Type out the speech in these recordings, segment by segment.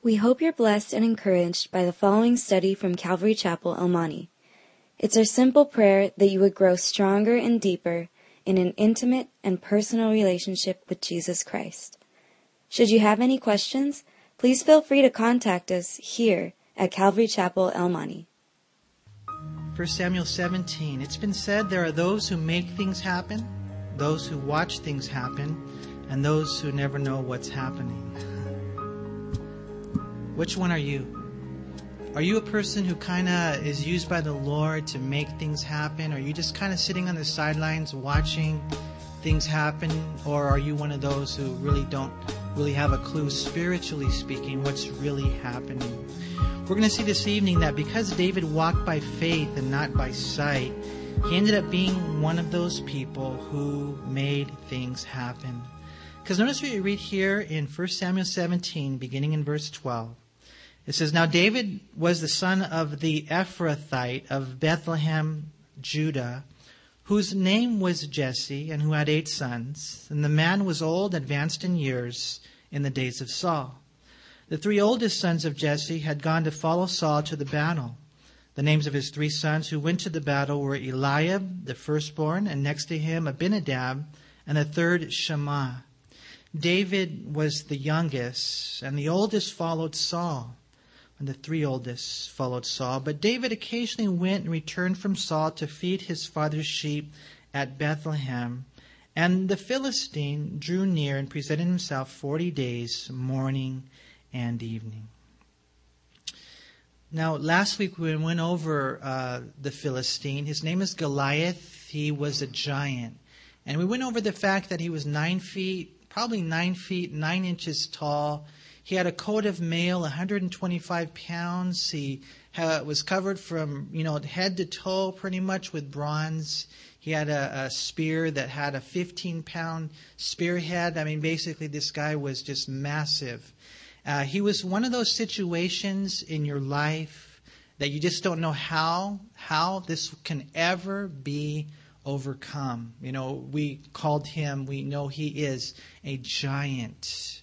We hope you're blessed and encouraged by the following study from Calvary Chapel, El Monte. It's our simple prayer that you would grow stronger and deeper in an intimate and personal relationship with Jesus Christ. Should you have any questions, please feel free to contact us here at Calvary Chapel, El Monte. 1 Samuel 17. It's been said there are those who make things happen, those who watch things happen, and those who never know what's happening. Which one are you? Are you a person who kind of is used by the Lord to make things happen? Are you just kind of sitting on the sidelines watching things happen? Or are you one of those who really don't really have a clue, spiritually speaking, what's really happening? We're going to see this evening that because David walked by faith and not by sight, he ended up being one of those people who made things happen. Because notice what you read here in 1 Samuel 17, beginning in verse 12. It says, Now David was the son of the Ephrathite of Bethlehem, Judah, whose name was Jesse, and who had eight sons. And the man was old, advanced in years, in the days of Saul. The three oldest sons of Jesse had gone to follow Saul to the battle. The names of his three sons who went to the battle were Eliab, the firstborn, and next to him Abinadab, and the third Shammah. David was the youngest, and the oldest followed Saul and the three oldest followed Saul. But David occasionally went and returned from Saul to feed his father's sheep at Bethlehem. And the Philistine drew near and presented himself forty days, morning and evening. Now, last week we went over uh, the Philistine. His name is Goliath. He was a giant. And we went over the fact that he was nine feet, probably nine feet, nine inches tall he had a coat of mail, 125 pounds. He was covered from, you know, head to toe pretty much with bronze. He had a, a spear that had a 15 pound spearhead. I mean, basically, this guy was just massive. Uh, he was one of those situations in your life that you just don't know how how this can ever be overcome. You know, we called him. We know he is a giant.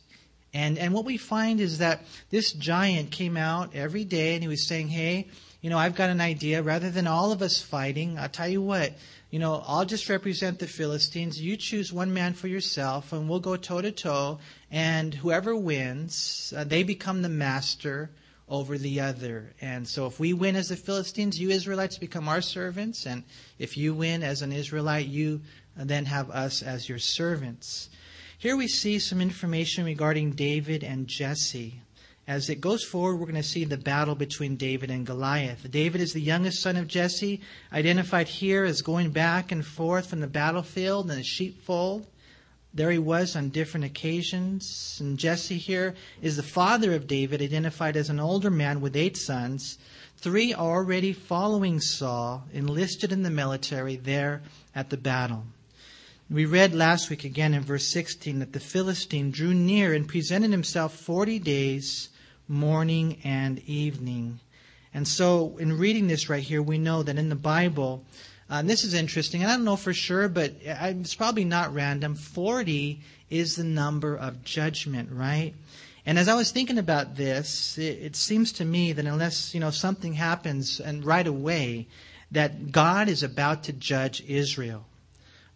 And, and what we find is that this giant came out every day and he was saying, Hey, you know, I've got an idea. Rather than all of us fighting, I'll tell you what, you know, I'll just represent the Philistines. You choose one man for yourself and we'll go toe to toe. And whoever wins, uh, they become the master over the other. And so if we win as the Philistines, you Israelites become our servants. And if you win as an Israelite, you then have us as your servants. Here we see some information regarding David and Jesse. As it goes forward, we're going to see the battle between David and Goliath. David is the youngest son of Jesse, identified here as going back and forth from the battlefield and the sheepfold. There he was on different occasions. And Jesse here is the father of David, identified as an older man with eight sons. Three already following Saul, enlisted in the military there at the battle. We read last week again in verse 16 that the Philistine drew near and presented himself 40 days, morning and evening. And so, in reading this right here, we know that in the Bible, uh, and this is interesting, and I don't know for sure, but it's probably not random. 40 is the number of judgment, right? And as I was thinking about this, it, it seems to me that unless, you know, something happens and right away, that God is about to judge Israel.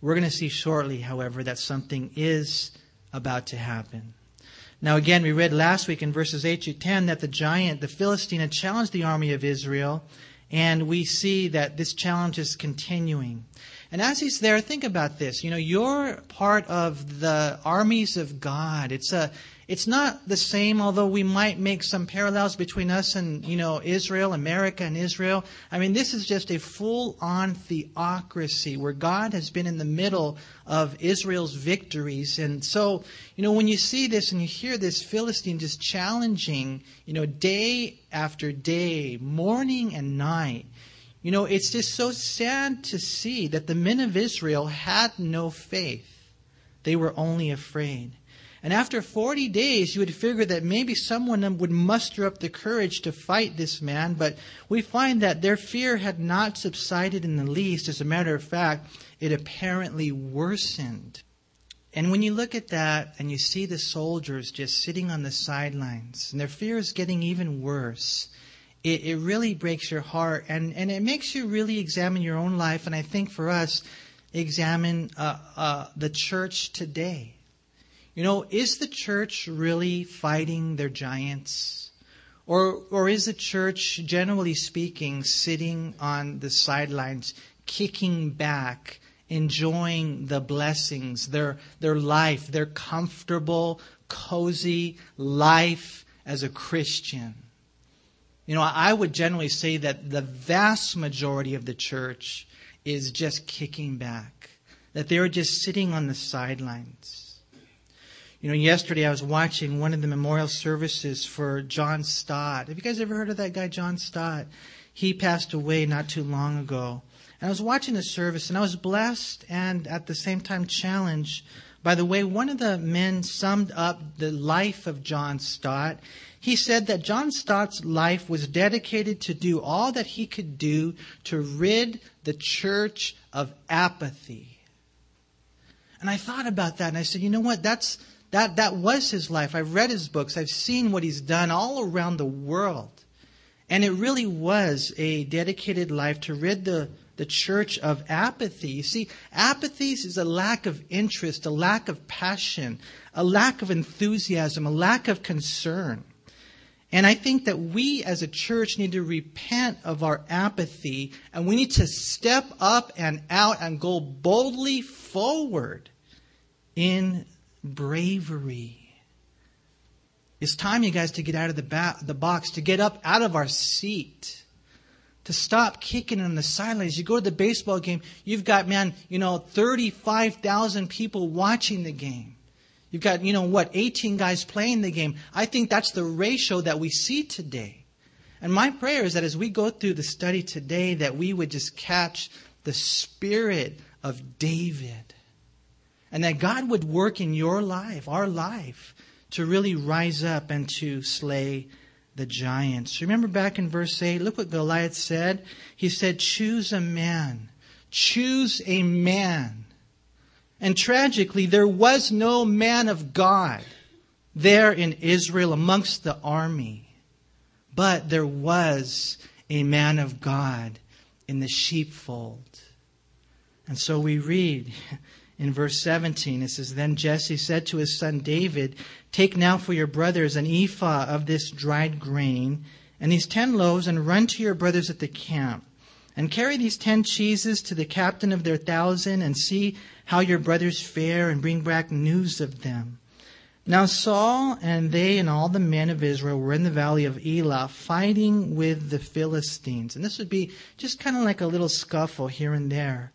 We're going to see shortly, however, that something is about to happen. Now, again, we read last week in verses 8 to 10 that the giant, the Philistine, had challenged the army of Israel, and we see that this challenge is continuing. And as he's there, think about this. You know, you're part of the armies of God. It's a, it's not the same, although we might make some parallels between us and, you know, Israel, America and Israel. I mean, this is just a full on theocracy where God has been in the middle of Israel's victories. And so, you know, when you see this and you hear this Philistine just challenging, you know, day after day, morning and night, you know, it's just so sad to see that the men of Israel had no faith. They were only afraid. And after 40 days, you would figure that maybe someone would muster up the courage to fight this man, but we find that their fear had not subsided in the least. As a matter of fact, it apparently worsened. And when you look at that and you see the soldiers just sitting on the sidelines and their fear is getting even worse, it, it really breaks your heart and, and it makes you really examine your own life. And I think for us, examine uh, uh, the church today. You know, is the church really fighting their giants? Or, or is the church, generally speaking, sitting on the sidelines, kicking back, enjoying the blessings, their, their life, their comfortable, cozy life as a Christian? You know, I would generally say that the vast majority of the church is just kicking back, that they're just sitting on the sidelines. You know, yesterday I was watching one of the memorial services for John Stott. Have you guys ever heard of that guy, John Stott? He passed away not too long ago. And I was watching the service and I was blessed and at the same time challenged by the way one of the men summed up the life of John Stott. He said that John Stott's life was dedicated to do all that he could do to rid the church of apathy. And I thought about that and I said, you know what? That's, that, that was his life. I've read his books. I've seen what he's done all around the world. And it really was a dedicated life to rid the, the church of apathy. You see, apathy is a lack of interest, a lack of passion, a lack of enthusiasm, a lack of concern. And I think that we as a church need to repent of our apathy and we need to step up and out and go boldly forward in bravery. It's time, you guys, to get out of the, ba- the box, to get up out of our seat, to stop kicking in the sidelines. You go to the baseball game, you've got, man, you know, 35,000 people watching the game. You've got, you know, what, 18 guys playing the game. I think that's the ratio that we see today. And my prayer is that as we go through the study today, that we would just catch the spirit of David. And that God would work in your life, our life, to really rise up and to slay the giants. Remember back in verse 8, look what Goliath said. He said, Choose a man. Choose a man and tragically, there was no man of God there in Israel amongst the army. But there was a man of God in the sheepfold. And so we read in verse 17, it says, Then Jesse said to his son David, Take now for your brothers an ephah of this dried grain and these ten loaves, and run to your brothers at the camp. And carry these ten cheeses to the captain of their thousand, and see how your brothers fare, and bring back news of them. Now Saul and they and all the men of Israel were in the valley of Elah fighting with the Philistines. And this would be just kind of like a little scuffle here and there.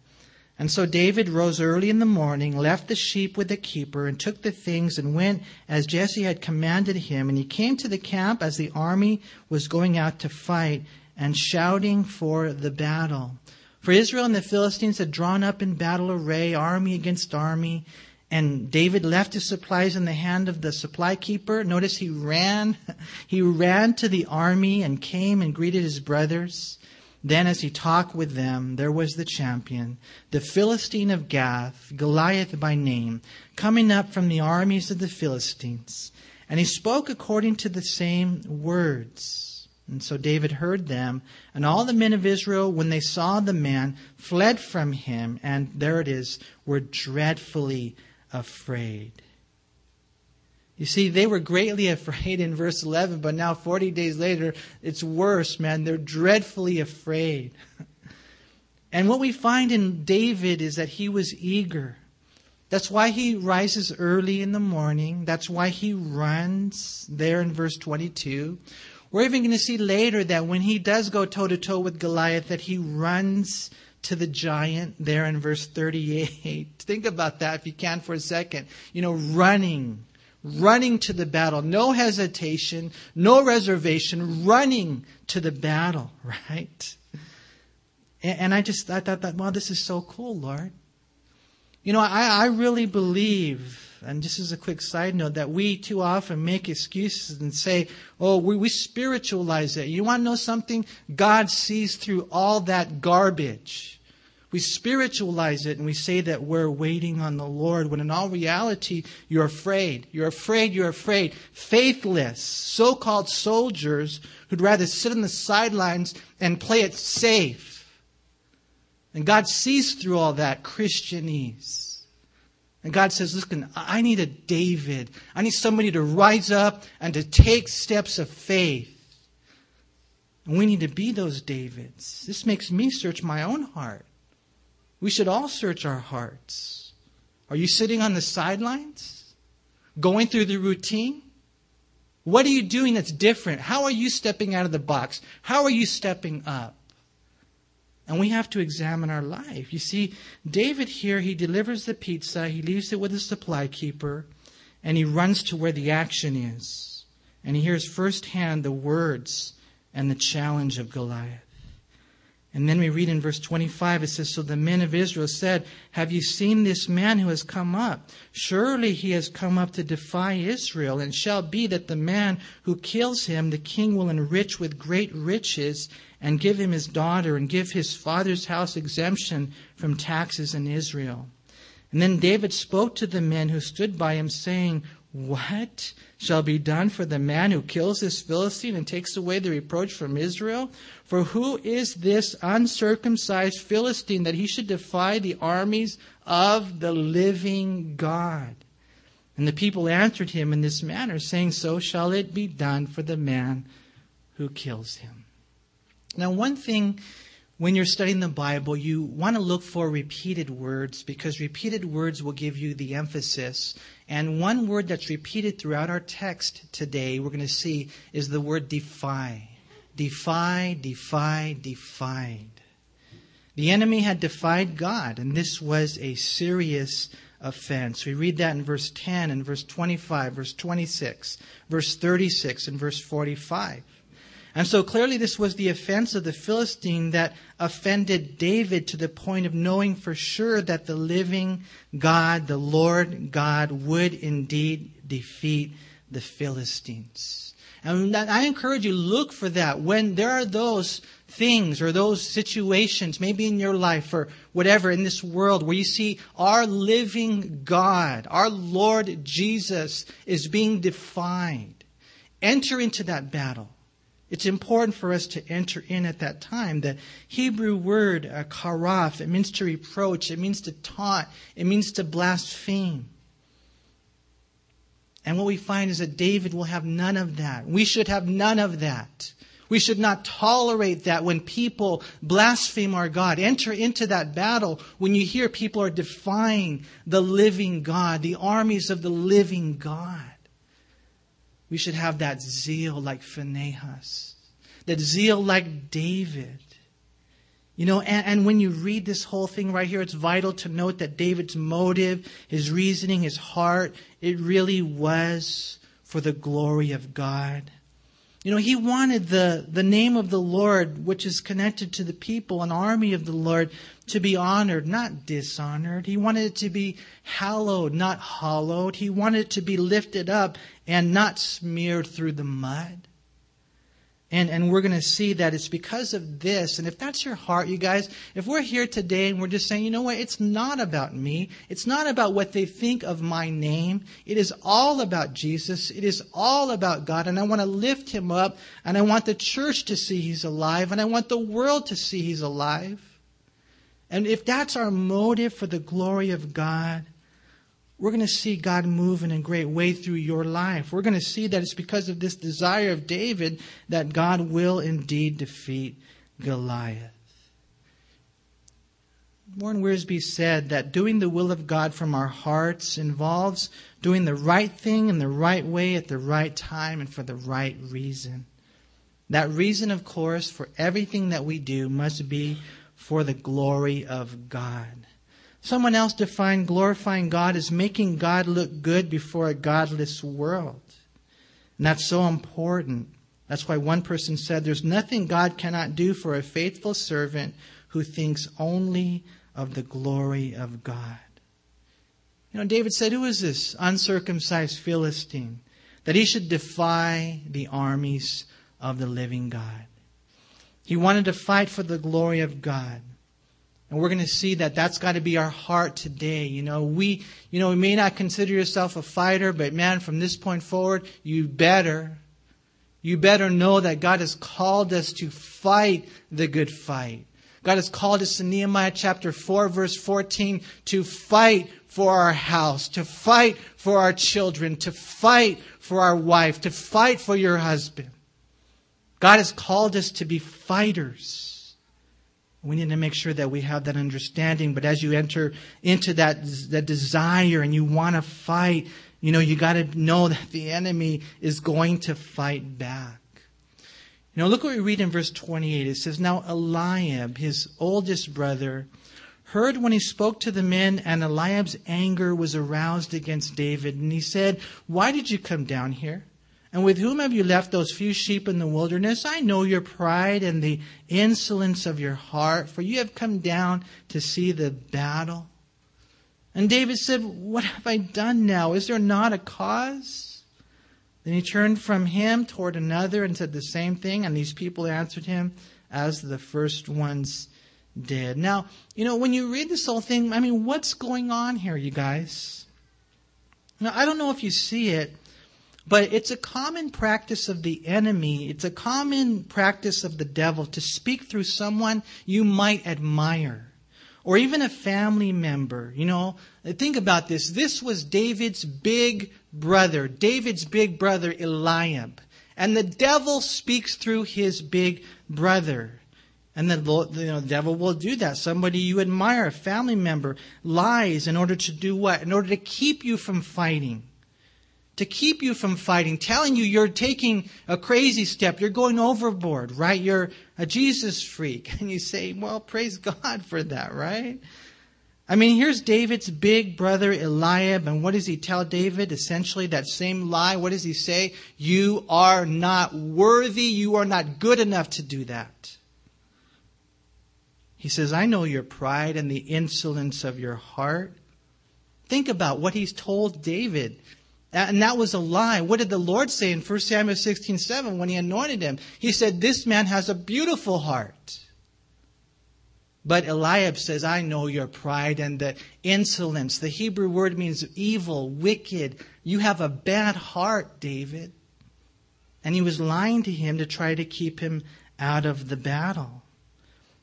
And so David rose early in the morning, left the sheep with the keeper, and took the things and went as Jesse had commanded him. And he came to the camp as the army was going out to fight and shouting for the battle. For Israel and the Philistines had drawn up in battle array, army against army, and David left his supplies in the hand of the supply keeper. Notice he ran, he ran to the army and came and greeted his brothers. Then as he talked with them, there was the champion, the Philistine of Gath, Goliath by name, coming up from the armies of the Philistines. And he spoke according to the same words. And so David heard them, and all the men of Israel, when they saw the man, fled from him, and there it is, were dreadfully afraid. You see, they were greatly afraid in verse 11, but now 40 days later, it's worse, man. They're dreadfully afraid. and what we find in David is that he was eager. That's why he rises early in the morning. That's why he runs there in verse 22. We're even going to see later that when he does go toe to toe with Goliath, that he runs to the giant there in verse 38. Think about that if you can for a second. You know, running, running to the battle. No hesitation, no reservation, running to the battle, right? And, I just I thought that, wow, this is so cool, Lord. You know, I, I really believe and just as a quick side note, that we too often make excuses and say, oh, we, we spiritualize it. You want to know something? God sees through all that garbage. We spiritualize it and we say that we're waiting on the Lord when in all reality you're afraid. You're afraid, you're afraid. Faithless, so called soldiers who'd rather sit on the sidelines and play it safe. And God sees through all that Christianese. And God says, listen, I need a David. I need somebody to rise up and to take steps of faith. And we need to be those Davids. This makes me search my own heart. We should all search our hearts. Are you sitting on the sidelines? Going through the routine? What are you doing that's different? How are you stepping out of the box? How are you stepping up? And we have to examine our life. You see, David here, he delivers the pizza, he leaves it with the supply keeper, and he runs to where the action is. And he hears firsthand the words and the challenge of Goliath. And then we read in verse 25, it says, So the men of Israel said, Have you seen this man who has come up? Surely he has come up to defy Israel, and shall be that the man who kills him, the king will enrich with great riches, and give him his daughter, and give his father's house exemption from taxes in Israel. And then David spoke to the men who stood by him, saying, what shall be done for the man who kills this Philistine and takes away the reproach from Israel? For who is this uncircumcised Philistine that he should defy the armies of the living God? And the people answered him in this manner, saying, So shall it be done for the man who kills him. Now, one thing when you're studying the Bible, you want to look for repeated words because repeated words will give you the emphasis. And one word that's repeated throughout our text today, we're going to see, is the word defy. Defy, defy, defied. The enemy had defied God, and this was a serious offense. We read that in verse 10 and verse 25, verse 26, verse 36, and verse 45. And so clearly, this was the offense of the Philistine that offended David to the point of knowing for sure that the living God, the Lord God, would indeed defeat the Philistines. And I encourage you, look for that. When there are those things or those situations, maybe in your life or whatever in this world, where you see our living God, our Lord Jesus, is being defined, enter into that battle. It's important for us to enter in at that time. The Hebrew word uh, karaf, it means to reproach, it means to taunt, it means to blaspheme. And what we find is that David will have none of that. We should have none of that. We should not tolerate that when people blaspheme our God. Enter into that battle when you hear people are defying the living God, the armies of the living God. We should have that zeal like Phinehas, that zeal like David. You know, and, and, when you read this whole thing right here, it's vital to note that David's motive, his reasoning, his heart, it really was for the glory of God. You know, he wanted the, the name of the Lord, which is connected to the people, an army of the Lord, to be honored, not dishonored. He wanted it to be hallowed, not hollowed. He wanted it to be lifted up and not smeared through the mud. And, and we're going to see that it's because of this. And if that's your heart, you guys, if we're here today and we're just saying, you know what, it's not about me. It's not about what they think of my name. It is all about Jesus. It is all about God. And I want to lift him up. And I want the church to see he's alive. And I want the world to see he's alive. And if that's our motive for the glory of God, we're going to see God move in a great way through your life. We're going to see that it's because of this desire of David that God will indeed defeat Goliath. Warren Wiersbe said that doing the will of God from our hearts involves doing the right thing in the right way at the right time and for the right reason. That reason, of course, for everything that we do must be for the glory of God. Someone else defined glorifying God as making God look good before a godless world. And that's so important. That's why one person said, There's nothing God cannot do for a faithful servant who thinks only of the glory of God. You know, David said, Who is this uncircumcised Philistine that he should defy the armies of the living God? He wanted to fight for the glory of God. And we're going to see that that's got to be our heart today. You know, we, you know, we may not consider yourself a fighter, but man, from this point forward, you better, you better know that God has called us to fight the good fight. God has called us in Nehemiah chapter 4 verse 14 to fight for our house, to fight for our children, to fight for our wife, to fight for your husband. God has called us to be fighters. We need to make sure that we have that understanding. But as you enter into that, that desire and you want to fight, you know, you got to know that the enemy is going to fight back. You know, look what we read in verse 28. It says, Now Eliab, his oldest brother, heard when he spoke to the men, and Eliab's anger was aroused against David. And he said, Why did you come down here? And with whom have you left those few sheep in the wilderness? I know your pride and the insolence of your heart, for you have come down to see the battle. And David said, What have I done now? Is there not a cause? Then he turned from him toward another and said the same thing, and these people answered him as the first ones did. Now, you know, when you read this whole thing, I mean, what's going on here, you guys? Now, I don't know if you see it, but it's a common practice of the enemy, it's a common practice of the devil to speak through someone you might admire or even a family member. You know, think about this. This was David's big brother, David's big brother Eliab. And the devil speaks through his big brother. And the, you know, the devil will do that. Somebody you admire, a family member, lies in order to do what? In order to keep you from fighting. To keep you from fighting, telling you you're taking a crazy step, you're going overboard, right? You're a Jesus freak. And you say, well, praise God for that, right? I mean, here's David's big brother Eliab, and what does he tell David? Essentially, that same lie. What does he say? You are not worthy. You are not good enough to do that. He says, I know your pride and the insolence of your heart. Think about what he's told David. And that was a lie. What did the Lord say in 1 Samuel 16 7 when he anointed him? He said, This man has a beautiful heart. But Eliab says, I know your pride and the insolence. The Hebrew word means evil, wicked. You have a bad heart, David. And he was lying to him to try to keep him out of the battle.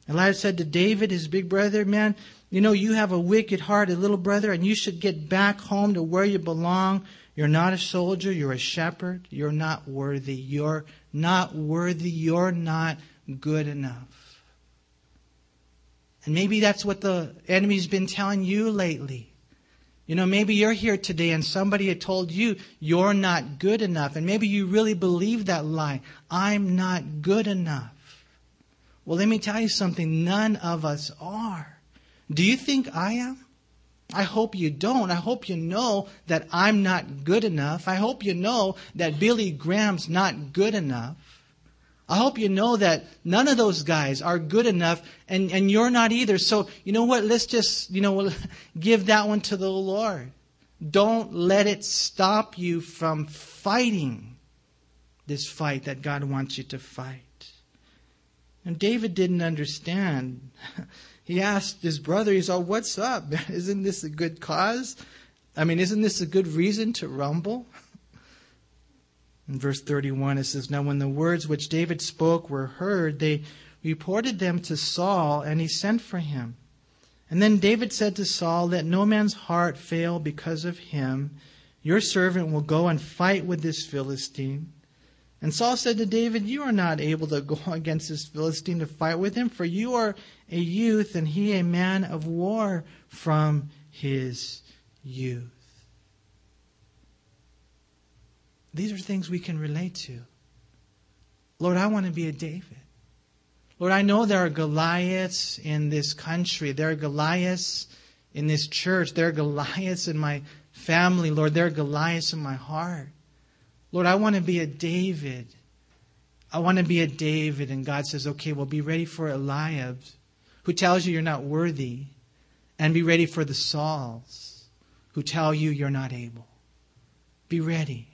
Eliab said to David, his big brother, Man, you know, you have a wicked heart, a little brother, and you should get back home to where you belong. You're not a soldier, you're a shepherd. You're not worthy. You're not worthy. You're not good enough. And maybe that's what the enemy's been telling you lately. You know, maybe you're here today and somebody had told you you're not good enough. And maybe you really believe that lie. I'm not good enough. Well, let me tell you something. None of us are. Do you think I am? I hope you don't. I hope you know that I'm not good enough. I hope you know that Billy Graham's not good enough. I hope you know that none of those guys are good enough and, and you're not either. So, you know what? Let's just, you know, give that one to the Lord. Don't let it stop you from fighting this fight that God wants you to fight. And David didn't understand. He asked his brother, he said, What's up? Isn't this a good cause? I mean, isn't this a good reason to rumble? In verse 31, it says, Now when the words which David spoke were heard, they reported them to Saul, and he sent for him. And then David said to Saul, Let no man's heart fail because of him. Your servant will go and fight with this Philistine. And Saul said to David, You are not able to go against this Philistine to fight with him, for you are a youth, and he a man of war from his youth. These are things we can relate to. Lord, I want to be a David. Lord, I know there are Goliaths in this country. There are Goliaths in this church. There are Goliaths in my family. Lord, there are Goliaths in my heart. Lord, I want to be a David. I want to be a David. And God says, okay, well, be ready for Eliab, who tells you you're not worthy. And be ready for the Sauls, who tell you you're not able. Be ready.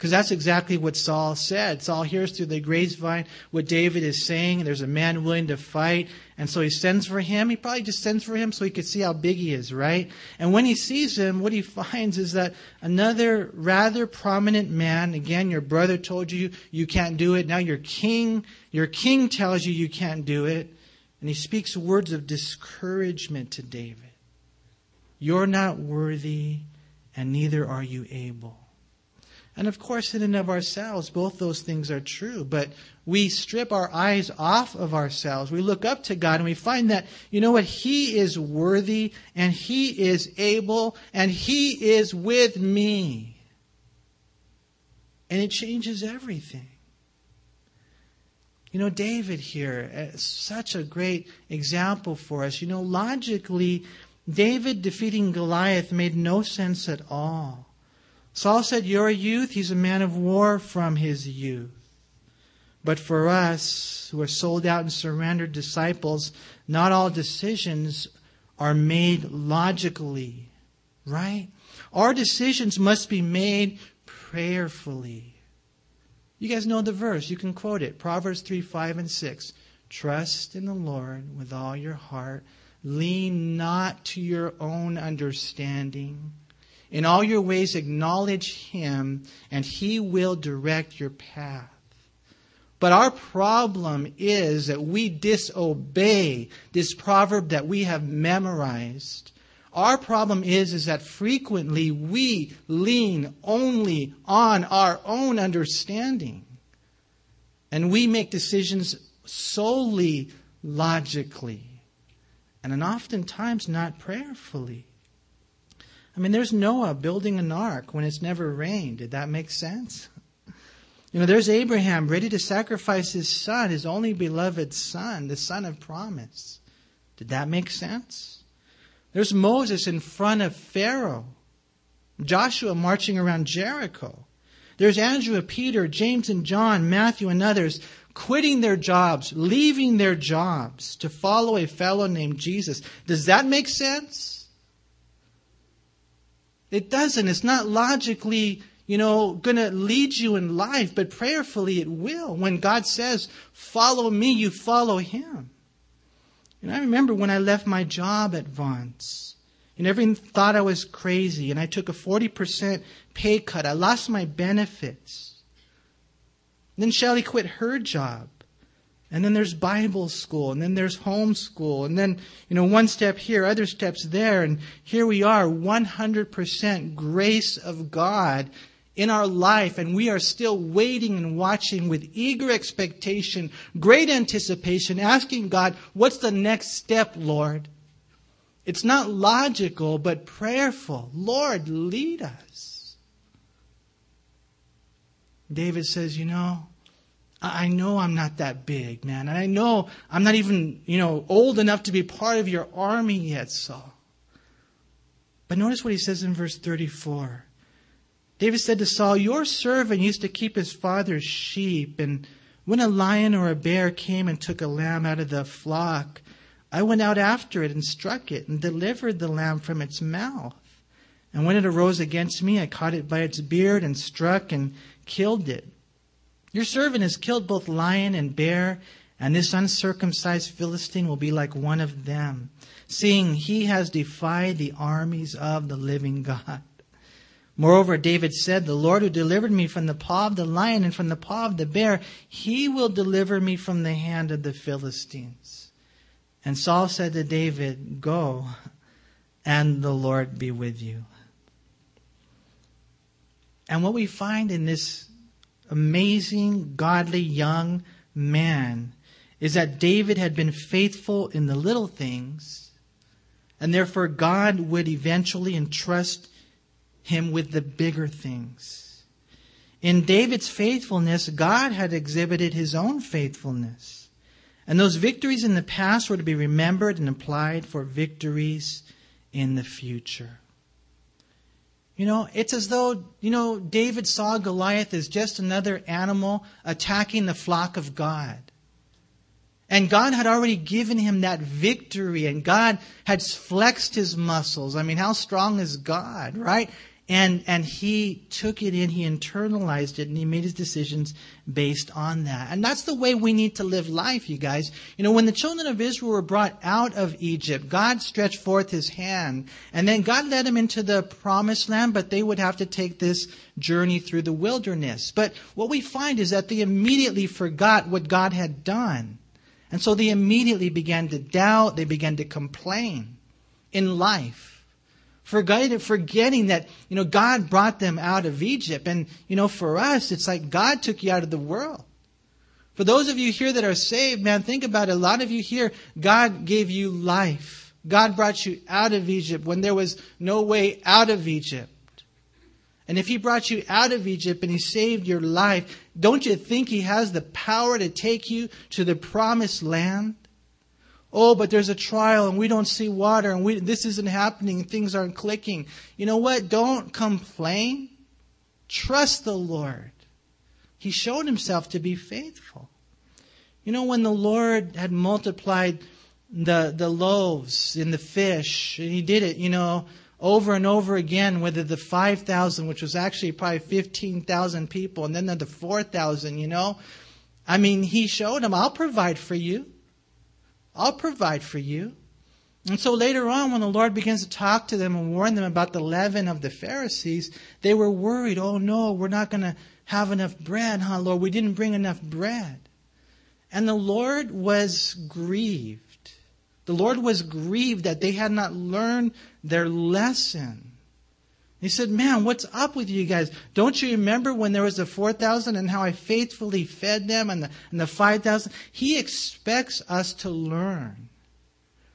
Because that's exactly what Saul said. Saul hears through the grapevine what David is saying. There's a man willing to fight. And so he sends for him. He probably just sends for him so he could see how big he is, right? And when he sees him, what he finds is that another rather prominent man, again, your brother told you you can't do it. Now your king, your king tells you you can't do it. And he speaks words of discouragement to David. You're not worthy, and neither are you able. And of course, in and of ourselves, both those things are true. But we strip our eyes off of ourselves. We look up to God and we find that, you know what? He is worthy and He is able and He is with me. And it changes everything. You know, David here, uh, such a great example for us. You know, logically, David defeating Goliath made no sense at all. Saul said, You're a youth. He's a man of war from his youth. But for us who are sold out and surrendered disciples, not all decisions are made logically, right? Our decisions must be made prayerfully. You guys know the verse. You can quote it. Proverbs 3, 5, and 6. Trust in the Lord with all your heart. Lean not to your own understanding. In all your ways, acknowledge Him, and He will direct your path. But our problem is that we disobey this proverb that we have memorized. Our problem is, is that frequently we lean only on our own understanding. And we make decisions solely logically. And oftentimes not prayerfully. I mean, there's Noah building an ark when it's never rained. Did that make sense? You know, there's Abraham ready to sacrifice his son, his only beloved son, the son of promise. Did that make sense? There's Moses in front of Pharaoh, Joshua marching around Jericho. There's Andrew, Peter, James, and John, Matthew, and others quitting their jobs, leaving their jobs to follow a fellow named Jesus. Does that make sense? It doesn't. It's not logically, you know, going to lead you in life, but prayerfully it will. When God says, follow me, you follow him. And I remember when I left my job at Vons, and everyone thought I was crazy, and I took a 40% pay cut. I lost my benefits. then Shelly quit her job. And then there's Bible school, and then there's homeschool, and then, you know, one step here, other steps there, and here we are, 100% grace of God in our life, and we are still waiting and watching with eager expectation, great anticipation, asking God, what's the next step, Lord? It's not logical, but prayerful. Lord, lead us. David says, you know, I know I'm not that big, man. And I know I'm not even, you know, old enough to be part of your army yet, Saul. But notice what he says in verse 34. David said to Saul, Your servant used to keep his father's sheep, and when a lion or a bear came and took a lamb out of the flock, I went out after it and struck it and delivered the lamb from its mouth. And when it arose against me, I caught it by its beard and struck and killed it. Your servant has killed both lion and bear, and this uncircumcised Philistine will be like one of them, seeing he has defied the armies of the living God. Moreover, David said, The Lord who delivered me from the paw of the lion and from the paw of the bear, he will deliver me from the hand of the Philistines. And Saul said to David, Go, and the Lord be with you. And what we find in this amazing, godly young man is that David had been faithful in the little things, and therefore God would eventually entrust him with the bigger things. In David's faithfulness, God had exhibited his own faithfulness. And those victories in the past were to be remembered and applied for victories in the future. You know, it's as though, you know, David saw Goliath as just another animal attacking the flock of God. And God had already given him that victory, and God had flexed his muscles. I mean, how strong is God, right? And, and he took it in, he internalized it, and he made his decisions based on that. And that's the way we need to live life, you guys. You know, when the children of Israel were brought out of Egypt, God stretched forth his hand, and then God led them into the promised land, but they would have to take this journey through the wilderness. But what we find is that they immediately forgot what God had done. And so they immediately began to doubt, they began to complain in life forgetting that, you know, God brought them out of Egypt. And, you know, for us, it's like God took you out of the world. For those of you here that are saved, man, think about it. A lot of you here, God gave you life. God brought you out of Egypt when there was no way out of Egypt. And if He brought you out of Egypt and He saved your life, don't you think He has the power to take you to the promised land? Oh, but there's a trial and we don't see water and we, this isn't happening and things aren't clicking. You know what? Don't complain. Trust the Lord. He showed himself to be faithful. You know, when the Lord had multiplied the, the loaves and the fish, and he did it, you know, over and over again, whether the 5,000, which was actually probably 15,000 people, and then the 4,000, you know. I mean, he showed them, I'll provide for you. I'll provide for you. And so later on, when the Lord begins to talk to them and warn them about the leaven of the Pharisees, they were worried. Oh no, we're not going to have enough bread, huh, Lord? We didn't bring enough bread. And the Lord was grieved. The Lord was grieved that they had not learned their lesson. He said, Man, what's up with you guys? Don't you remember when there was the 4,000 and how I faithfully fed them and the, and the 5,000? He expects us to learn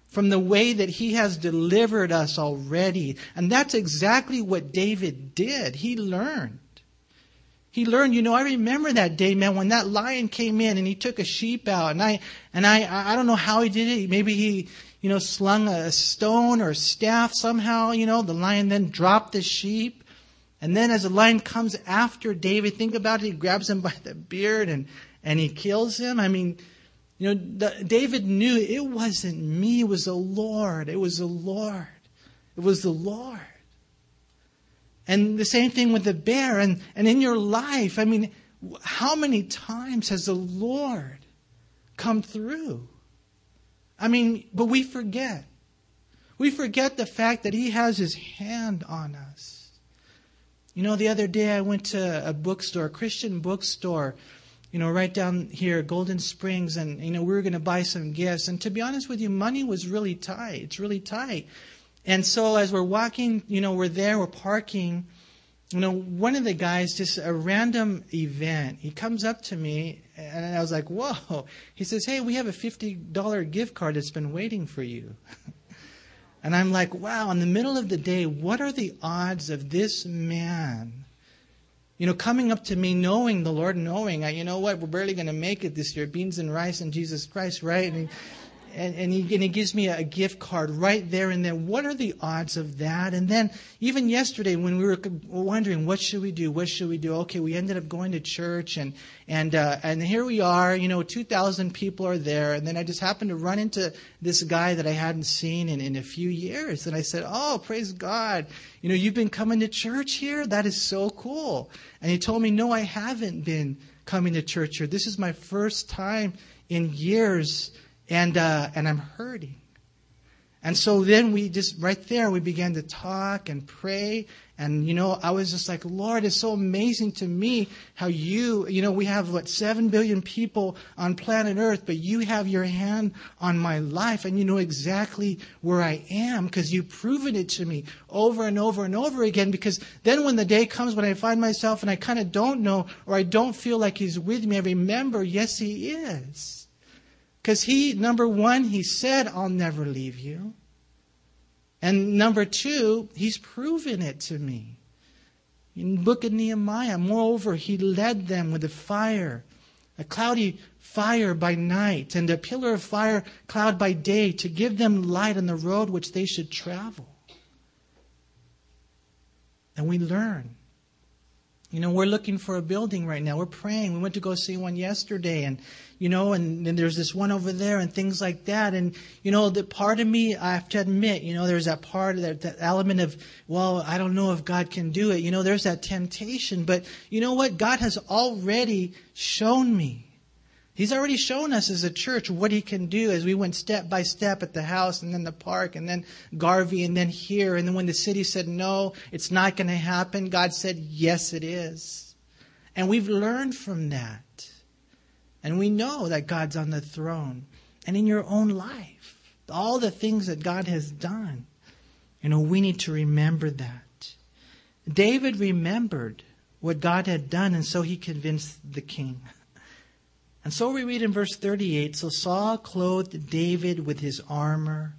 from the way that He has delivered us already. And that's exactly what David did. He learned. He learned, you know, I remember that day, man, when that lion came in and he took a sheep out and I, and I, I don't know how he did it. Maybe he, you know, slung a stone or a staff somehow, you know, the lion then dropped the sheep. And then as the lion comes after David, think about it, he grabs him by the beard and, and he kills him. I mean, you know, the, David knew it wasn't me, it was the Lord. It was the Lord. It was the Lord. And the same thing with the bear. And, and in your life, I mean, how many times has the Lord come through? I mean, but we forget. We forget the fact that He has His hand on us. You know, the other day I went to a bookstore, a Christian bookstore, you know, right down here, Golden Springs, and, you know, we were going to buy some gifts. And to be honest with you, money was really tight. It's really tight. And so as we're walking, you know, we're there, we're parking, you know, one of the guys, just a random event, he comes up to me and I was like, whoa. He says, hey, we have a $50 gift card that's been waiting for you. and I'm like, wow, in the middle of the day, what are the odds of this man, you know, coming up to me knowing the Lord, knowing, you know what, we're barely going to make it this year, beans and rice and Jesus Christ, right? And he, and, and, he, and he gives me a, gift card right there and then. What are the odds of that? And then even yesterday when we were wondering what should we do, what should we do? Okay, we ended up going to church and and uh, and here we are. You know, two thousand people are there, and then I just happened to run into this guy that I hadn't seen in in a few years, and I said, "Oh, praise God! You know, you've been coming to church here. That is so cool." And he told me, "No, I haven't been." coming to church here. This is my first time in years and uh, and I'm hurting. And so then we just right there we began to talk and pray. And you know I was just like Lord it's so amazing to me how you you know we have what 7 billion people on planet earth but you have your hand on my life and you know exactly where I am because you've proven it to me over and over and over again. Because then when the day comes when I find myself and I kind of don't know or I don't feel like he's with me I remember yes he is because he, number one, he said, I'll never leave you. And number two, he's proven it to me. In the book of Nehemiah, moreover, he led them with a fire, a cloudy fire by night, and a pillar of fire cloud by day to give them light on the road which they should travel. And we learn You know, we're looking for a building right now. We're praying. We went to go see one yesterday and, you know, and then there's this one over there and things like that. And, you know, the part of me, I have to admit, you know, there's that part, that, that element of, well, I don't know if God can do it. You know, there's that temptation. But you know what? God has already shown me He's already shown us as a church what he can do as we went step by step at the house and then the park and then Garvey and then here. And then when the city said, no, it's not going to happen, God said, yes, it is. And we've learned from that. And we know that God's on the throne. And in your own life, all the things that God has done, you know, we need to remember that. David remembered what God had done, and so he convinced the king. And so we read in verse 38 So Saul clothed David with his armor,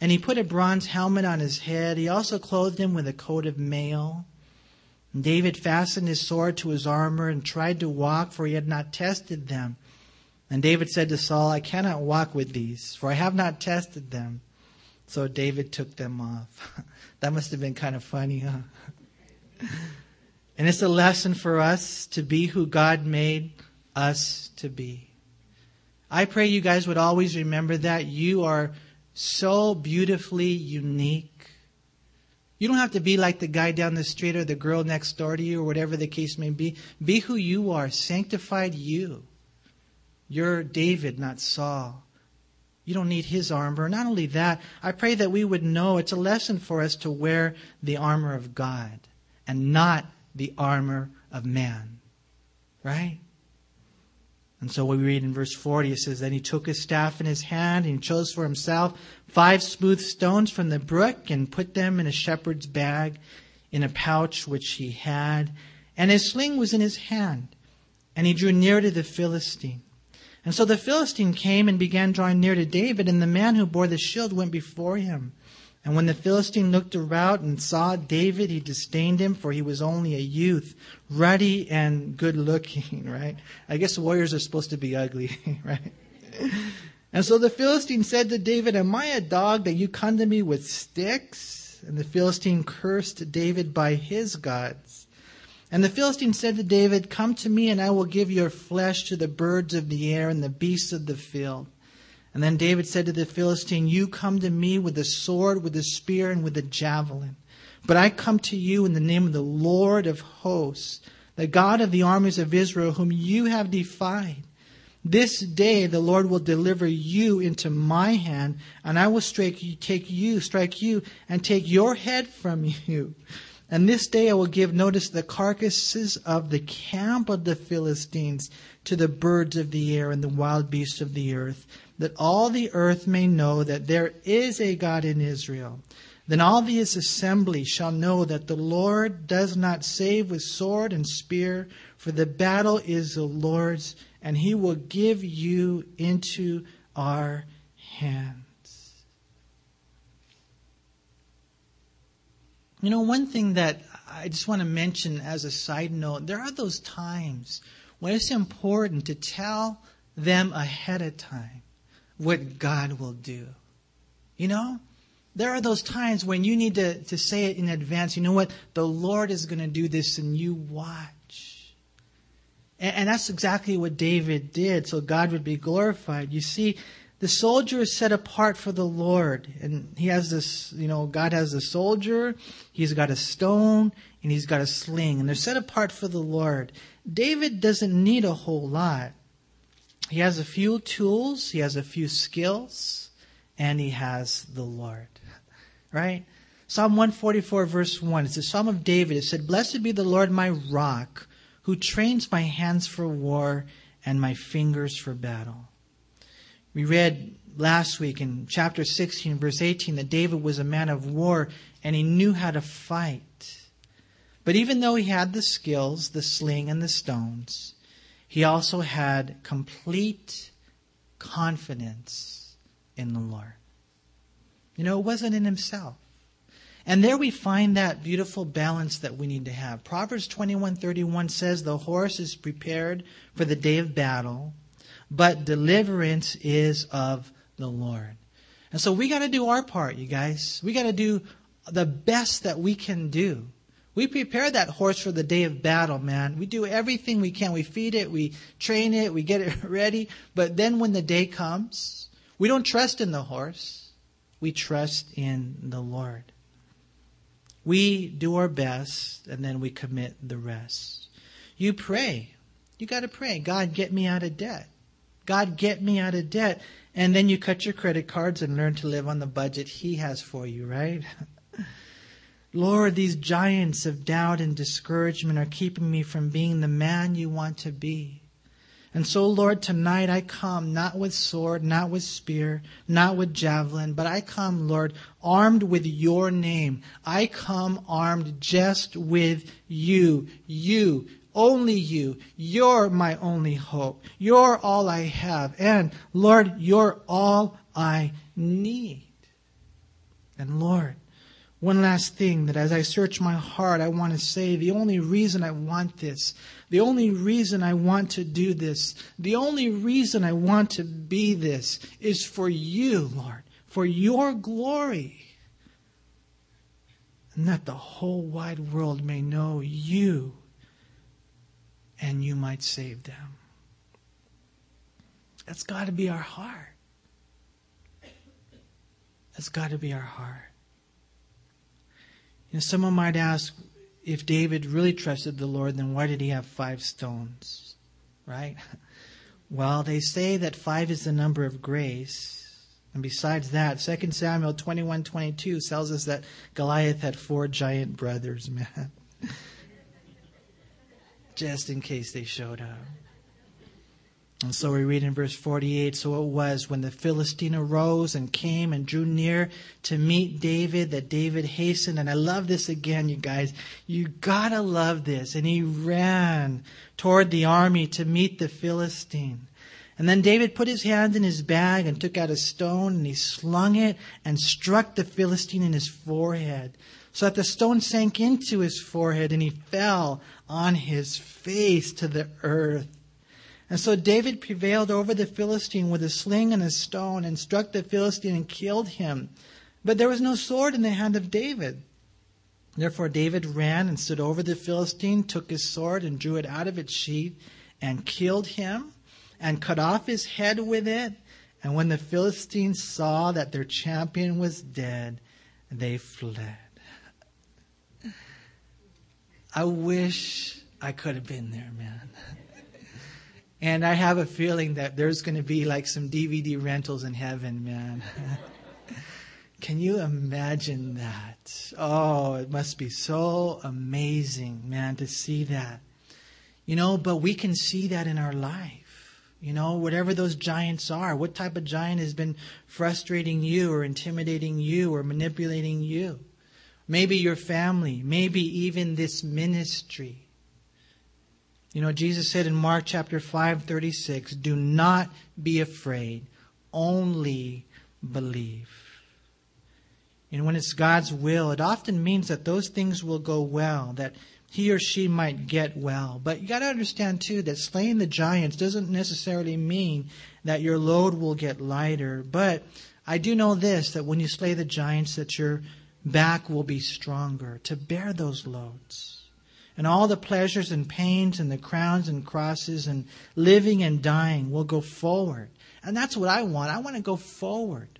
and he put a bronze helmet on his head. He also clothed him with a coat of mail. And David fastened his sword to his armor and tried to walk, for he had not tested them. And David said to Saul, I cannot walk with these, for I have not tested them. So David took them off. that must have been kind of funny, huh? and it's a lesson for us to be who God made us to be. I pray you guys would always remember that you are so beautifully unique. You don't have to be like the guy down the street or the girl next door to you or whatever the case may be. Be who you are. Sanctified you. You're David, not Saul. You don't need his armor. Not only that, I pray that we would know it's a lesson for us to wear the armor of God and not the armor of man. Right? And so we read in verse 40, it says, Then he took his staff in his hand and he chose for himself five smooth stones from the brook and put them in a shepherd's bag in a pouch which he had. And his sling was in his hand. And he drew near to the Philistine. And so the Philistine came and began drawing near to David, and the man who bore the shield went before him. And when the Philistine looked around and saw David, he disdained him, for he was only a youth, ruddy and good looking, right? I guess warriors are supposed to be ugly, right? And so the Philistine said to David, Am I a dog that you come to me with sticks? And the Philistine cursed David by his gods. And the Philistine said to David, Come to me, and I will give your flesh to the birds of the air and the beasts of the field. And then David said to the Philistine, You come to me with a sword, with a spear, and with a javelin. But I come to you in the name of the Lord of hosts, the God of the armies of Israel, whom you have defied. This day the Lord will deliver you into my hand, and I will strike you, take you, strike you, and take your head from you. And this day I will give notice the carcasses of the camp of the Philistines to the birds of the air and the wild beasts of the earth that all the earth may know that there is a God in Israel. Then all this assembly shall know that the Lord does not save with sword and spear, for the battle is the Lord's, and he will give you into our hands. You know, one thing that I just want to mention as a side note there are those times when it's important to tell them ahead of time what God will do. You know? There are those times when you need to, to say it in advance. You know what? The Lord is going to do this and you watch. And, and that's exactly what David did so God would be glorified. You see, the soldier is set apart for the Lord. And he has this, you know, God has a soldier, he's got a stone, and he's got a sling. And they're set apart for the Lord. David doesn't need a whole lot. He has a few tools, he has a few skills, and he has the Lord. Right? Psalm 144, verse 1. It's a psalm of David. It said, Blessed be the Lord my rock, who trains my hands for war and my fingers for battle. We read last week in chapter 16, verse 18, that David was a man of war and he knew how to fight. But even though he had the skills, the sling, and the stones, he also had complete confidence in the Lord. You know, it wasn't in himself. And there we find that beautiful balance that we need to have. Proverbs 21:31 says the horse is prepared for the day of battle, but deliverance is of the Lord. And so we got to do our part, you guys. We got to do the best that we can do We prepare that horse for the day of battle, man. We do everything we can. We feed it, we train it, we get it ready. But then when the day comes, we don't trust in the horse. We trust in the Lord. We do our best and then we commit the rest. You pray. You got to pray. God, get me out of debt. God, get me out of debt. And then you cut your credit cards and learn to live on the budget He has for you, right? Lord, these giants of doubt and discouragement are keeping me from being the man you want to be. And so, Lord, tonight I come not with sword, not with spear, not with javelin, but I come, Lord, armed with your name. I come armed just with you. You, only you. You're my only hope. You're all I have. And, Lord, you're all I need. And, Lord, one last thing that as I search my heart, I want to say the only reason I want this, the only reason I want to do this, the only reason I want to be this is for you, Lord, for your glory. And that the whole wide world may know you and you might save them. That's got to be our heart. That's got to be our heart. You know, someone might ask if David really trusted the Lord, then why did he have five stones? Right? Well, they say that five is the number of grace. And besides that, 2 Samuel 21 22 tells us that Goliath had four giant brothers, man. Just in case they showed up. And so we read in verse 48 So it was when the Philistine arose and came and drew near to meet David that David hastened. And I love this again, you guys. You gotta love this. And he ran toward the army to meet the Philistine. And then David put his hand in his bag and took out a stone and he slung it and struck the Philistine in his forehead so that the stone sank into his forehead and he fell on his face to the earth. And so David prevailed over the Philistine with a sling and a stone and struck the Philistine and killed him. But there was no sword in the hand of David. Therefore David ran and stood over the Philistine, took his sword and drew it out of its sheath and killed him and cut off his head with it. And when the Philistines saw that their champion was dead, they fled. I wish I could have been there, man. And I have a feeling that there's going to be like some DVD rentals in heaven, man. Can you imagine that? Oh, it must be so amazing, man, to see that. You know, but we can see that in our life. You know, whatever those giants are, what type of giant has been frustrating you or intimidating you or manipulating you? Maybe your family, maybe even this ministry. You know, Jesus said in Mark chapter 5, 36, do not be afraid, only believe. And when it's God's will, it often means that those things will go well, that he or she might get well. But you got to understand too that slaying the giants doesn't necessarily mean that your load will get lighter. But I do know this that when you slay the giants, that your back will be stronger to bear those loads and all the pleasures and pains and the crowns and crosses and living and dying will go forward. And that's what I want. I want to go forward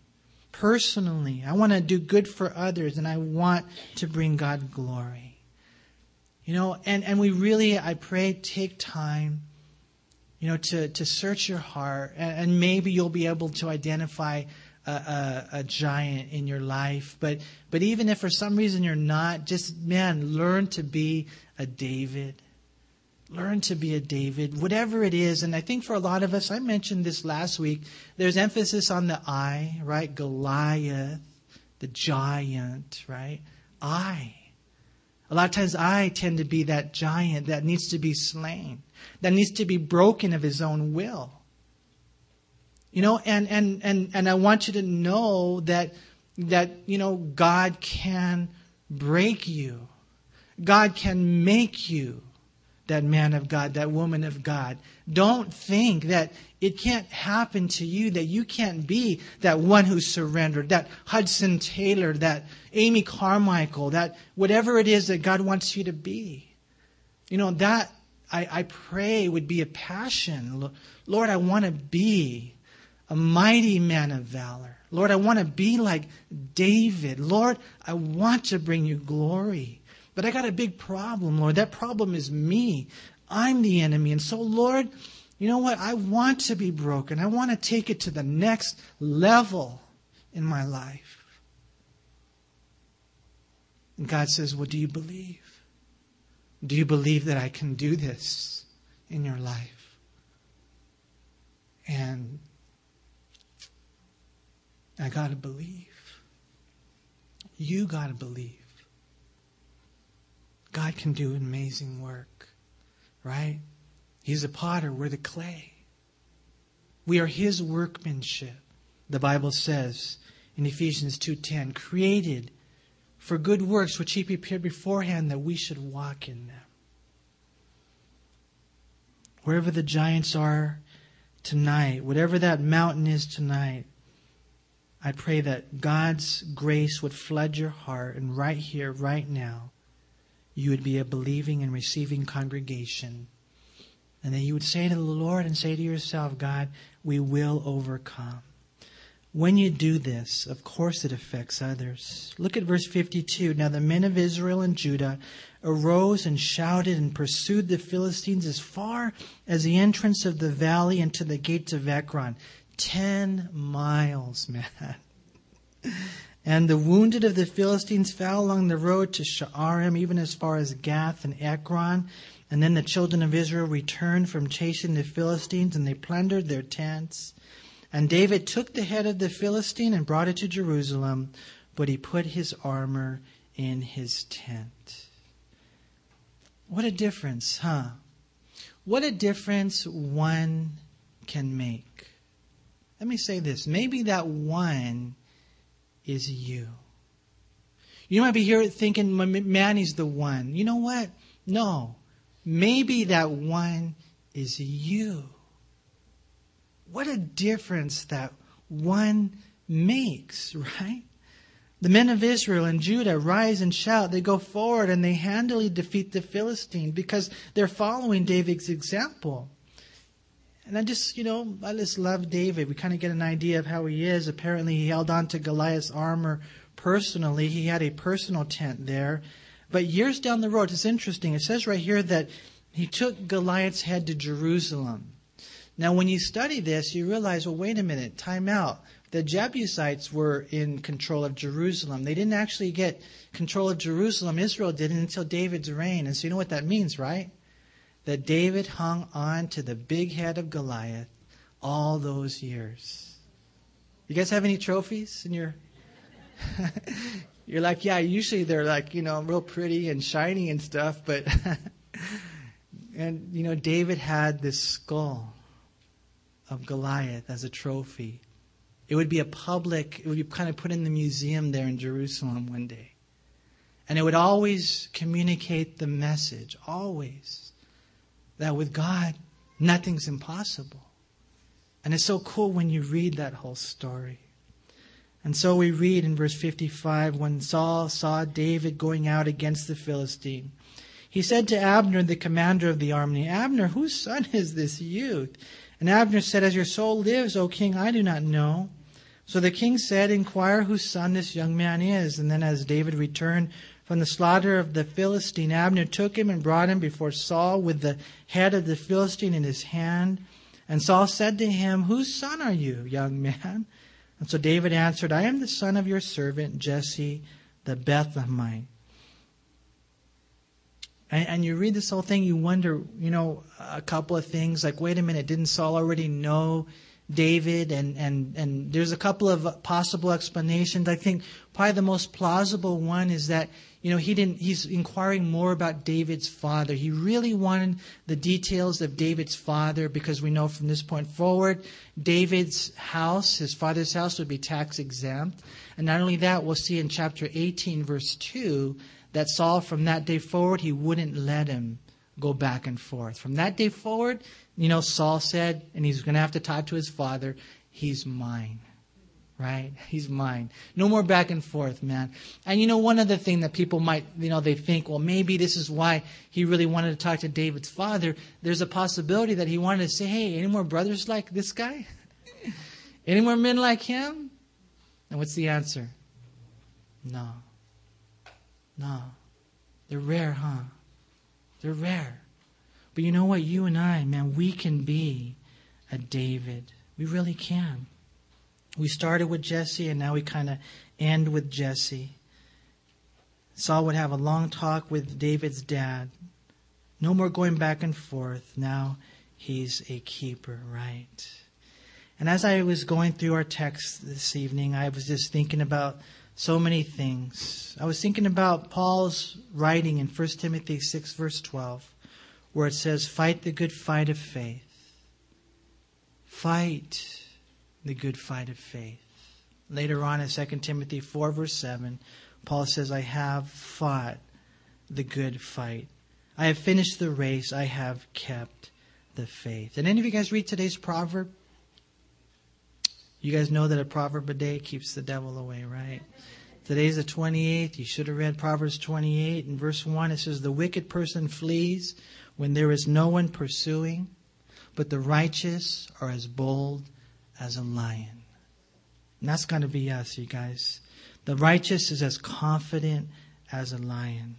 personally. I want to do good for others and I want to bring God glory. You know, and, and we really, I pray, take time, you know, to, to search your heart and, and maybe you'll be able to identify a, a, a, giant in your life. But, but even if for some reason you're not, just, man, learn to be a David. Learn to be a David, whatever it is. And I think for a lot of us, I mentioned this last week, there's emphasis on the I, right? Goliath, the giant, right? I. A lot of times I tend to be that giant that needs to be slain, that needs to be broken of his own will. You know, and, and, and, and I want you to know that, that, you know, God can break you. God can make you. that man of God, that woman of God. Don't think that it can't happen to you, that you can't be that one who surrendered, that Hudson Taylor, that Amy Carmichael, that whatever it is that God wants you to be. You know, that I, I pray would be a passion. Lord, I want to be a mighty man of valor. Lord, I want to be like David. Lord, I want to bring you glory. But I got a big problem, Lord. That problem is me. I'm the enemy. And so, Lord, you know what? I want to be broken. I want to take it to the next level in my life. And God says, Well, do you believe? Do you believe that I can do this in your life? And I got to believe. You got to believe. God can do amazing work, right? He's a potter, we're the clay. We are his workmanship. The Bible says in Ephesians 2:10, created for good works which he prepared beforehand that we should walk in them. Wherever the giants are tonight, whatever that mountain is tonight, I pray that God's grace would flood your heart and right here, right now, you would be a believing and receiving congregation. And that you would say to the Lord and say to yourself, God, we will overcome. When you do this, of course it affects others. Look at verse 52. Now the men of Israel and Judah arose and shouted and pursued the Philistines as far as the entrance of the valley and to the gates of Ekron. Ten miles, man. And the wounded of the Philistines fell along the road to Sha'arim, even as far as Gath and Ekron. And then the children of Israel returned from chasing the Philistines, and they plundered their tents. And David took the head of the Philistine and brought it to Jerusalem, but he put his armor in his tent. What a difference, huh? What a difference one can make. Let me say this. Maybe that one is you. You might be here thinking, man, he's the one. You know what? No. Maybe that one is you. What a difference that one makes, right? The men of Israel and Judah rise and shout. They go forward and they handily defeat the Philistine because they're following David's example. And I just, you know, I just love David. We kind of get an idea of how he is. Apparently, he held on to Goliath's armor personally. He had a personal tent there. But years down the road, it's interesting. It says right here that he took Goliath's head to Jerusalem. Now, when you study this, you realize, well, wait a minute, time out. The Jebusites were in control of Jerusalem. They didn't actually get control of Jerusalem. Israel didn't until David's reign. And so you know what that means, right? That David hung on to the big head of Goliath all those years. You guys have any trophies in your You're like, yeah, usually they're like, you know, real pretty and shiny and stuff, but and you know, David had this skull of Goliath as a trophy. It would be a public, it would be kind of put in the museum there in Jerusalem one day. And it would always communicate the message, always that with God, nothing's impossible. And it's so cool when you read that whole story. And so we read in verse 55 when Saul saw David going out against the Philistine, he said to Abner, the commander of the army, Abner, whose son is this youth? And Abner said, As your soul lives, O king, I do not know. So the king said, Inquire whose son this young man is. And then as David returned from the slaughter of the Philistine, Abner took him and brought him before Saul with the head of the Philistine in his hand. And Saul said to him, Whose son are you, young man? And so David answered, I am the son of your servant Jesse the Bethlehemite. And, and, you read this whole thing, you wonder, you know, a couple of things like, wait a minute, didn't Saul already know David, and, and, and there's a couple of possible explanations. I think probably the most plausible one is that, you know, he didn't, he's inquiring more about David's father. He really wanted the details of David's father because we know from this point forward, David's house, his father's house, would be tax exempt. And not only that, we'll see in chapter 18, verse 2, that Saul, from that day forward, he wouldn't let him go back and forth. From that day forward, you know, Saul said, and he's going to have to talk to his father, he's mine. Right? He's mine. No more back and forth, man. And you know, one other thing that people might, you know, they think, well, maybe this is why he really wanted to talk to David's father. There's a possibility that he wanted to say, hey, any more brothers like this guy? any more men like him? And what's the answer? No. No. They're rare, huh? They're rare. But you know what? You and I, man, we can be a David. We really can. We started with Jesse and now we kind of end with Jesse. Saul would have a long talk with David's dad. No more going back and forth. Now he's a keeper, right? And as I was going through our text this evening, I was just thinking about so many things. I was thinking about Paul's writing in 1 Timothy 6, verse 12, where it says, Fight the good fight of faith. Fight the good fight of faith. Later on in 2 Timothy 4, verse 7, Paul says, I have fought the good fight. I have finished the race. I have kept the faith. Did any of you guys read today's proverb? You guys know that a proverb a day keeps the devil away, right? Today's the 28th. You should have read Proverbs 28. In verse 1, it says, The wicked person flees when there is no one pursuing, but the righteous are as bold as a lion. And that's going to be us, you guys. The righteous is as confident as a lion.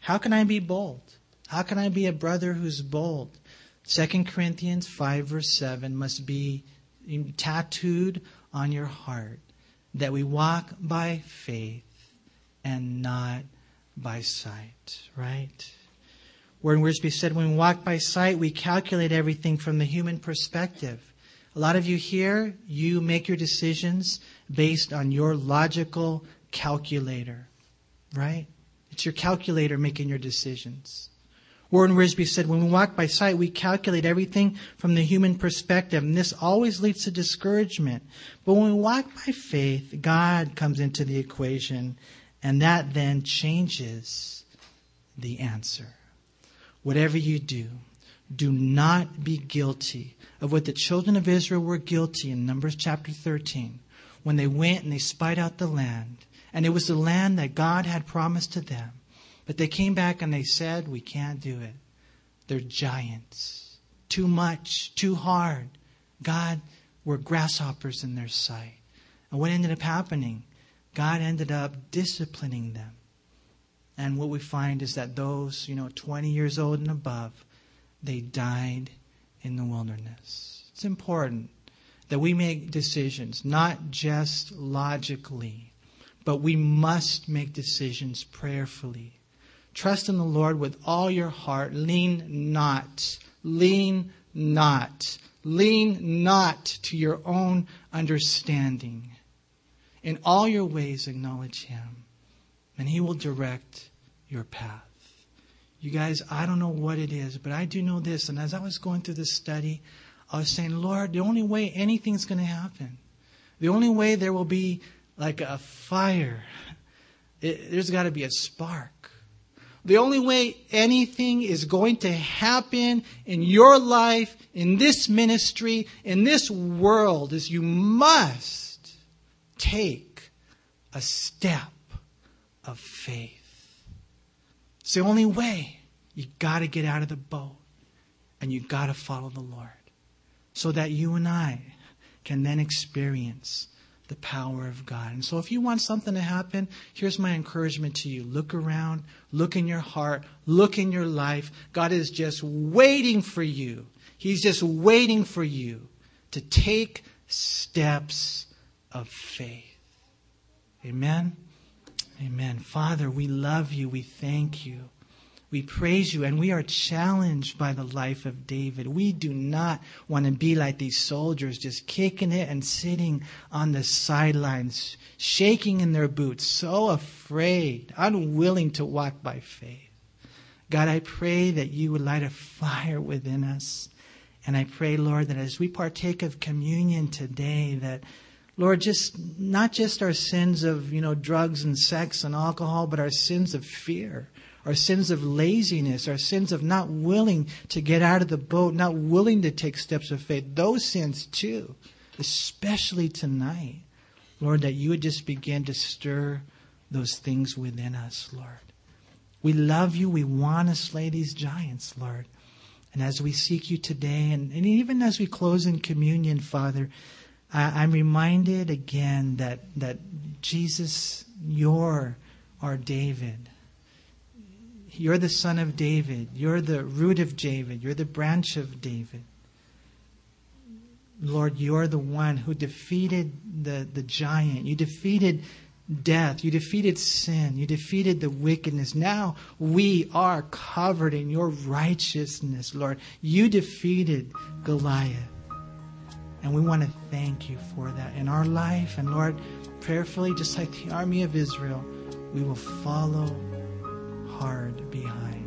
How can I be bold? How can I be a brother who's bold? 2 Corinthians 5, verse 7 must be tattooed on your heart that we walk by faith and not by sight, right? Warren Wiersbe said, when we walk by sight, we calculate everything from the human perspective. A lot of you here, you make your decisions based on your logical calculator, right? It's your calculator making your decisions. Warren Wiersbe said, when we walk by sight, we calculate everything from the human perspective, and this always leads to discouragement. But when we walk by faith, God comes into the equation, and that then changes the answer. Whatever you do, do not be guilty of what the children of Israel were guilty in Numbers chapter 13 when they went and they spied out the land. And it was the land that God had promised to them. But they came back and they said, We can't do it. They're giants. Too much, too hard. God, we're grasshoppers in their sight. And what ended up happening? God ended up disciplining them. And what we find is that those, you know, 20 years old and above, they died in the wilderness. It's important that we make decisions, not just logically, but we must make decisions prayerfully. Trust in the Lord with all your heart. Lean not. Lean not. Lean not to your own understanding. In all your ways, acknowledge Him, and He will direct your path. You guys, I don't know what it is, but I do know this. And as I was going through this study, I was saying, Lord, the only way anything's going to happen, the only way there will be like a fire, it, there's got to be a spark. The only way anything is going to happen in your life, in this ministry, in this world is you must take a step of faith. It's the only way. You got to get out of the boat and you got to follow the Lord so that you and I can then experience the power of God. And so if you want something to happen, here's my encouragement to you. Look around, look in your heart, look in your life. God is just waiting for you. He's just waiting for you to take steps of faith. Amen. Amen. Father, we love you. We thank you. We praise you and we are challenged by the life of David. We do not want to be like these soldiers, just kicking it and sitting on the sidelines, shaking in their boots, so afraid, unwilling to walk by faith. God, I pray that you would light a fire within us. And I pray, Lord, that as we partake of communion today, that Lord, just not just our sins of, you know, drugs and sex and alcohol, but our sins of fear, our sins of laziness, our sins of not willing to get out of the boat, not willing to take steps of faith, those sins too, especially tonight, Lord, that you would just begin to stir those things within us, Lord. We love you. We want to slay these giants, Lord. And as we seek you today, and, and even as we close in communion, Father, I, I'm reminded again that, that Jesus, you're our David. You're the son of David. You're the root of David. You're the branch of David. Lord, you're the one who defeated the, the giant. You defeated death. You defeated sin. You defeated the wickedness. Now we are covered in your righteousness, Lord. You defeated Goliath. And we want to thank you for that in our life. And Lord, prayerfully, just like the army of Israel, we will follow hard behind.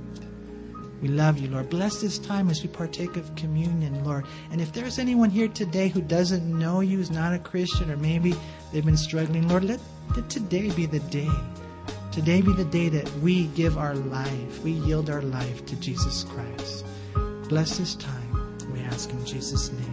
We love you, Lord. Bless this time as we partake of communion, Lord. And if there's anyone here today who doesn't know you, is not a Christian, or maybe they've been struggling, Lord, let, let today be the day. Today be the day that we give our life, we yield our life to Jesus Christ. Bless this time, we ask in Jesus' name.